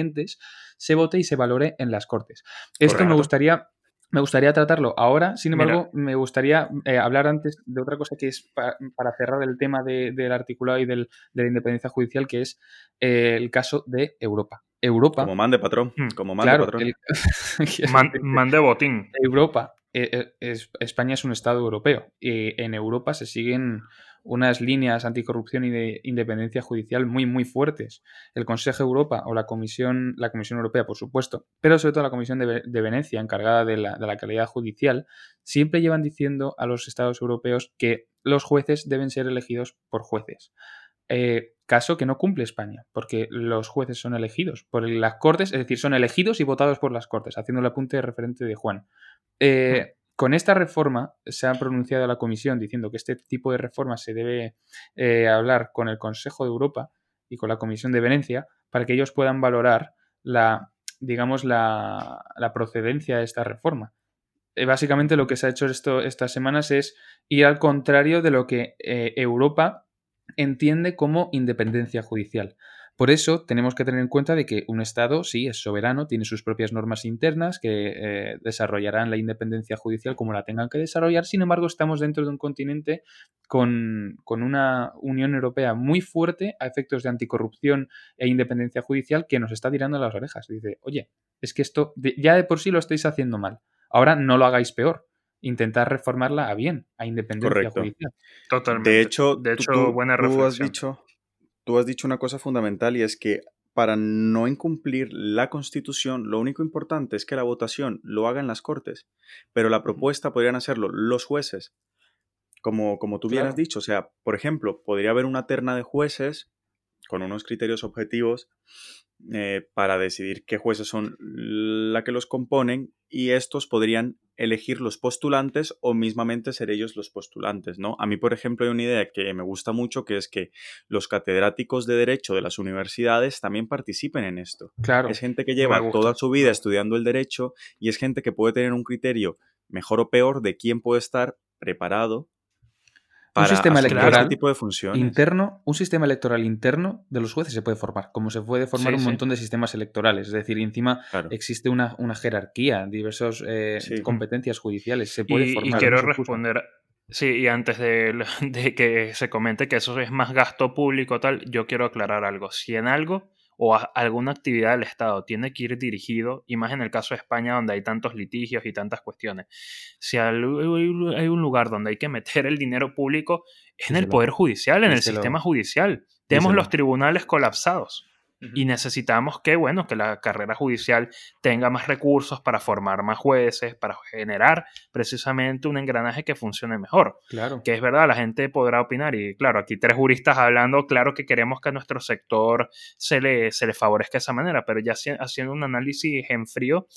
se vote y se valore en las Cortes. Esto me gustaría me gustaría tratarlo ahora, sin embargo, me gustaría eh, hablar antes de otra cosa que es para cerrar el tema del articulado y de la independencia judicial, que es eh, el caso de Europa. Europa. Como mande patrón. Hmm. Como mande patrón. mande botín. Europa. Eh, España es un Estado europeo. y en Europa se siguen unas líneas anticorrupción y de independencia judicial muy, muy fuertes. El Consejo de Europa o la Comisión, la Comisión Europea, por supuesto, pero sobre todo la Comisión de, Venecia, encargada de la, de la calidad judicial, siempre llevan diciendo a los Estados europeos que los jueces deben ser elegidos por jueces. Eh, caso que no cumple España, porque los jueces son elegidos por las Cortes, es decir, son elegidos y votados por las Cortes, haciendo el apunte de referente de Juan. Eh, con esta reforma se ha pronunciado la Comisión diciendo que este tipo de reforma se debe eh, hablar con el Consejo de Europa y con la Comisión de Venecia para que ellos puedan valorar la, digamos, la, procedencia de esta reforma. Eh, básicamente lo que se ha hecho estas semanas es ir al contrario de lo que eh, Europa entiende como independencia judicial. Por eso tenemos que tener en cuenta de que un Estado sí es soberano, tiene sus propias normas internas que eh, desarrollarán la independencia judicial como la tengan que desarrollar. Sin embargo, estamos dentro de un continente con, una Unión Europea muy fuerte a efectos de anticorrupción e independencia judicial que nos está tirando las orejas. Dice, oye, es que esto ya de por sí lo estáis haciendo mal. Ahora no lo hagáis peor intentar reformarla a bien, a independencia judicial. Totalmente. De hecho, de hecho buena reflexión. has dicho, tú has dicho una cosa fundamental y es que para no incumplir la Constitución, lo único importante es que la votación lo hagan las Cortes, pero la propuesta podrían hacerlo los jueces, como, como tú bien has dicho. O sea, por ejemplo, podría haber una terna de jueces con unos criterios objetivos eh, para decidir qué jueces son la que los componen y estos podrían elegir los postulantes o mismamente ser ellos los postulantes, ¿no? A mí, por ejemplo, hay una idea que me gusta mucho que es que los catedráticos de derecho de las universidades también participen en esto. Claro. Es gente que lleva toda su vida estudiando el derecho y es gente que puede tener un criterio mejor o peor de quién puede estar preparado un sistema electoral tipo de funciones. interno, un sistema electoral interno de los jueces se puede formar, como se puede formar un montón de sistemas electorales. Es decir, encima existe una, una, jerarquía, diversas eh, competencias judiciales. Se puede y, formar. Y quiero responder, Sí, y antes de, de, que se comente que eso es más gasto público tal, yo quiero aclarar algo. Si en algo o alguna actividad del Estado tiene que ir dirigido, y más en el caso de España donde hay tantos litigios y tantas cuestiones, si hay un lugar donde hay que meter el dinero público, es en el Poder Judicial, en el sistema judicial. Tenemos los tribunales colapsados. Y necesitamos que, bueno, que la carrera judicial tenga más recursos para formar más jueces, para generar precisamente un engranaje que funcione mejor. Claro. Que es verdad, la gente podrá opinar y claro, aquí tres juristas hablando, claro que queremos que a nuestro sector se le, se le favorezca de esa manera, pero ya haciendo un análisis en frío,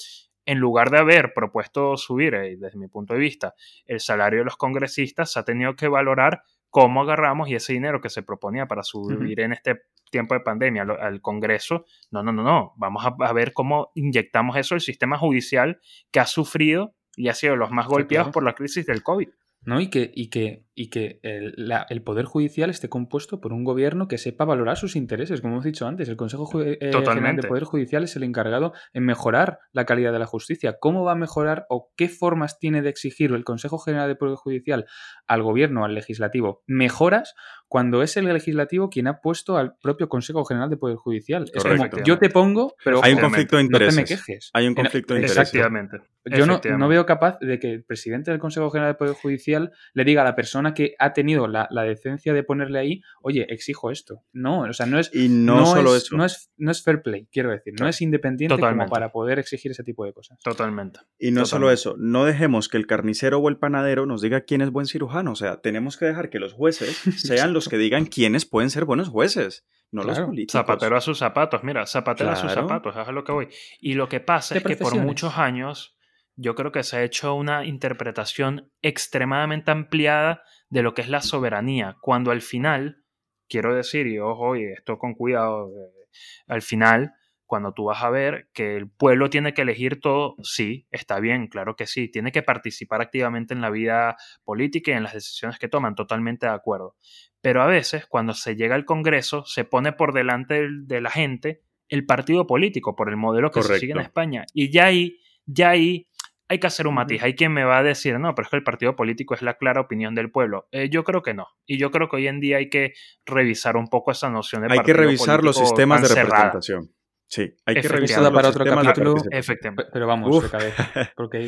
en lugar de haber propuesto subir, eh, desde mi punto de vista, el salario de los congresistas, se ha tenido que valorar cómo agarramos y ese dinero que se proponía para subir en este tiempo de pandemia al, Congreso, no, no, no, no, vamos a, ver cómo inyectamos eso al sistema judicial que ha sufrido y ha sido los más golpeados por la crisis del COVID. ¿No? Y que, y que, y que el, Poder Judicial esté compuesto por un gobierno que sepa valorar sus intereses, como hemos dicho antes. El Consejo eh, General de Poder Judicial es el encargado en mejorar la calidad de la justicia. ¿Cómo va a mejorar o qué formas tiene de exigir el Consejo General de Poder Judicial al gobierno, al legislativo, mejoras cuando es el legislativo quien ha puesto al propio Consejo General de Poder Judicial. Es como, yo te pongo, pero hay un conflicto de intereses. No te me quejes. Hay un conflicto de intereses. Exactamente. Yo no, no, veo capaz de que el presidente del Consejo General de Poder Judicial le diga a la persona que ha tenido la, decencia de ponerle ahí, oye, exijo esto. No, o sea, no es. Y no, solo es, eso. No es, no es fair play, quiero decir. No es independiente como para poder exigir ese tipo de cosas. Totalmente. Y no solo eso, no dejemos que el carnicero o el panadero nos diga quién es buen cirujano. O sea, tenemos que dejar que los jueces sean los que digan quiénes pueden ser buenos jueces, no los políticos. Zapatero a sus zapatos, mira, zapatero a sus zapatos, es a lo que voy. Y lo que pasa es que por muchos años yo creo que se ha hecho una interpretación extremadamente ampliada de lo que es la soberanía, cuando al final, quiero decir, y ojo, y esto con cuidado, eh, al final cuando tú vas a ver que el pueblo tiene que elegir todo, sí, está bien, claro que sí, tiene que participar activamente en la vida política y en las decisiones que toman, totalmente de acuerdo. Pero a veces, cuando se llega al Congreso, se pone por delante de la gente el partido político, por el modelo que se sigue en España. Y ya ahí, ya ahí hay que hacer un matiz. Hay quien me va a decir, no, pero es que el partido político es la clara opinión del pueblo. Eh, yo creo que no. Y yo creo que hoy en día hay que revisar un poco esa noción de hay que revisar los sistemas de representación. Sí, hay que revisar para otro capítulo. Efectivamente. Pero vamos, de cabeza.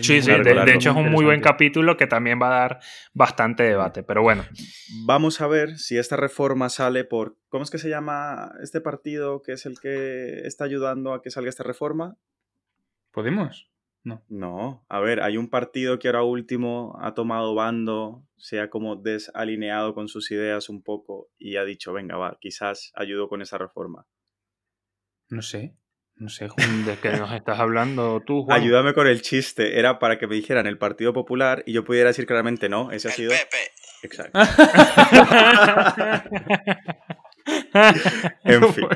sí, sí, de, hecho es un muy buen capítulo que también va a dar bastante debate. Pero bueno. Vamos a ver si esta reforma sale por. ¿Cómo es que se llama este partido que es el que está ayudando a que salga esta reforma? ¿Podemos? No. No. A ver, hay un partido que ahora último ha tomado bando, se ha como desalineado con sus ideas un poco y ha dicho, venga, va, quizás ayudo con esa reforma. No sé. No sé, ¿De qué nos estás hablando tú, Juan? Ayúdame con el chiste. Era para que me dijeran el Partido Popular y yo pudiera decir claramente no. Ese ha sido. Pepe. Exacto. en fin.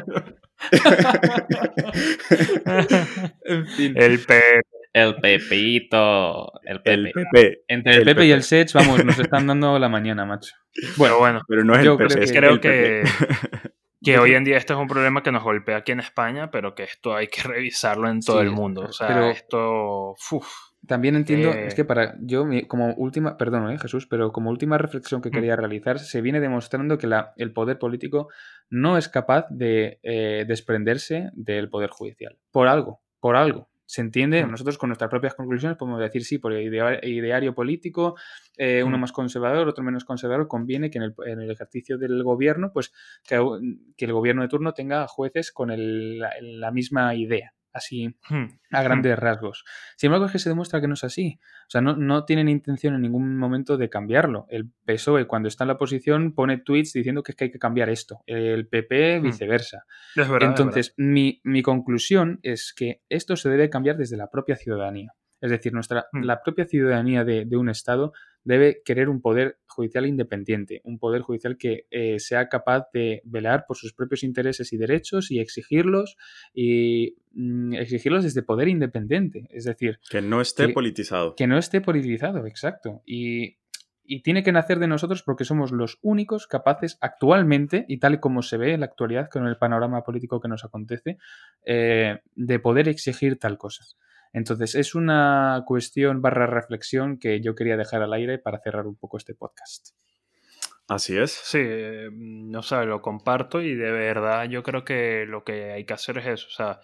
en fin. El Pepe. El Pepito. El Pepe. El Pepe. Entre el, Pepe, y el Sech, vamos, nos están dando la mañana, macho. Bueno, bueno. Pero no es el Pepe. Creo que, que hoy en día esto es un problema que nos golpea aquí en España, pero que esto hay que revisarlo en todo el mundo. O sea, esto. también entiendo, es que para yo, como última, perdón, eh, Jesús, pero como última reflexión que mm. quería realizar, se viene demostrando que la, el poder político no es capaz de eh, desprenderse del poder judicial. Por algo, por algo se entiende. Mm. Nosotros con nuestras propias conclusiones podemos decir sí, por el ideario político, eh, uno mm. más conservador, otro menos conservador, conviene que en el, ejercicio del gobierno, pues que, el gobierno de turno tenga jueces con la misma idea así hmm. a hmm. grandes rasgos. Sin embargo, es que se demuestra que no es así. O sea, no, no, tienen intención en ningún momento de cambiarlo. El PSOE, cuando está en la oposición, pone tweets diciendo que, es que hay que cambiar esto. El PP, hmm. viceversa. Entonces, mi, mi, conclusión es que esto se debe cambiar desde la propia ciudadanía. Es decir, nuestra, la propia ciudadanía de, de un Estado debe querer un poder judicial independiente, un poder judicial que eh, sea capaz de velar por sus propios intereses y derechos y exigirlos y mm, exigirlos desde poder independiente, es decir, que no esté politizado. Que no esté politizado, exacto. Y, tiene que nacer de nosotros porque somos los únicos capaces actualmente, y tal y como se ve en la actualidad con el panorama político que nos acontece, eh, de poder exigir tal cosa. Entonces, es una cuestión barra reflexión que yo quería dejar al aire para cerrar un poco este podcast. Así es. Sí, no sé, lo comparto y de verdad yo creo que lo que hay que hacer es eso, o sea,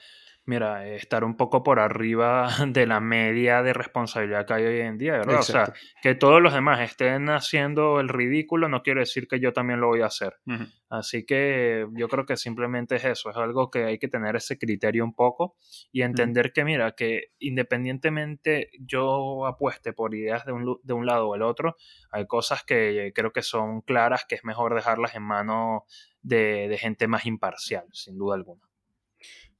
mira, estar un poco por arriba de la media de responsabilidad que hay hoy en día, ¿verdad? O sea, que todos los demás estén haciendo el ridículo no quiere decir que yo también lo voy a hacer. Así que yo creo que simplemente es eso, es algo que hay que tener ese criterio un poco y entender que, mira, que independientemente yo apueste por ideas de un, de un lado o el otro, hay cosas que creo que son claras, que es mejor dejarlas en manos de, de gente más imparcial, sin duda alguna.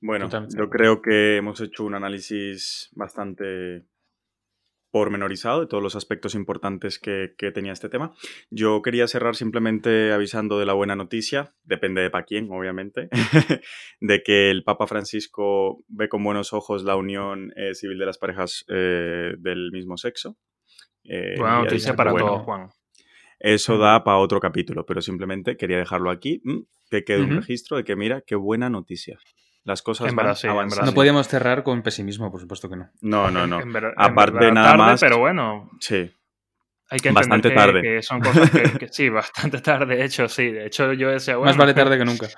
Bueno, yo creo que hemos hecho un análisis bastante pormenorizado de todos los aspectos importantes que, tenía este tema. Yo quería cerrar simplemente avisando de la buena noticia, depende de para quién, obviamente, de que el Papa Francisco ve con buenos ojos la unión eh, civil de las parejas eh, del mismo sexo. Eh, buena noticia para todos, Juan. Eso da para otro capítulo, pero simplemente quería dejarlo aquí, mm, que quede un registro de que mira, qué buena noticia. Las cosas en van No podíamos cerrar con pesimismo, por supuesto que no. No, no, no. Aparte, nada más. Pero bueno. Sí. Hay que entender bastante tarde. que son cosas que, sí, bastante tarde, de hecho, sí. De hecho, yo decía, bueno. Más vale tarde que nunca.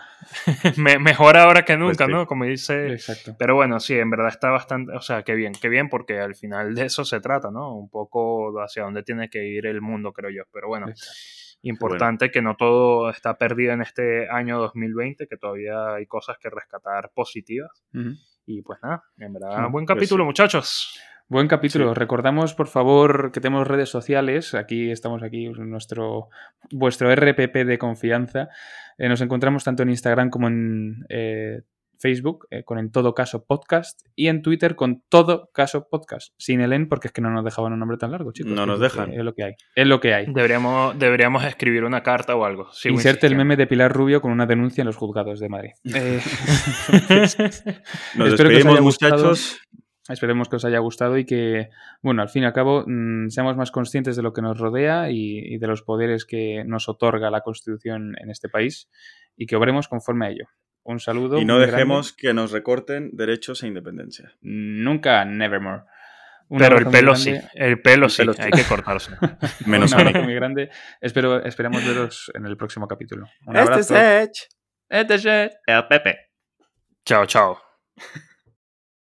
mejor ahora que nunca, pues ¿no? Como dice. Exacto. Pero bueno, sí, en verdad está bastante. O sea, qué bien, qué bien, porque al final de eso se trata, ¿no? Un poco hacia dónde tiene que ir el mundo, creo yo. Pero bueno. Importante que no todo está perdido en este año 2020, que todavía hay cosas que rescatar positivas. Y pues nada, en verdad, buen pues capítulo, muchachos. Buen capítulo. Recordamos, por favor, que tenemos redes sociales. Aquí estamos aquí, nuestro vuestro RPP de confianza. Eh, nos encontramos tanto en Instagram como en eh, Facebook eh, con En Todo Caso Podcast y en Twitter con Todo Caso Podcast. Sin el en porque es que no nos dejaban un nombre tan largo, chicos. No nos dejan. Es lo que hay. Es lo que hay. Deberíamos, deberíamos escribir una carta o algo. Inserte el meme de Pilar Rubio con una denuncia en los juzgados de Madrid. Eh, nos despedimos, muchachos. Esperemos que os haya gustado y que, bueno, al fin y al cabo, mm, seamos más conscientes de lo que nos rodea y, de los poderes que nos otorga la Constitución en este país y que obremos conforme a ello. Un saludo. Y no dejemos que nos recorten derechos e independencia. Nunca, nevermore. Pero el pelo sí, el pelo sí, hay que cortarse. Menos Un abrazo muy grande. Espero, esperamos veros en el próximo capítulo. Un este es Edge. Este es Edge. El Pepe. Chao, chao.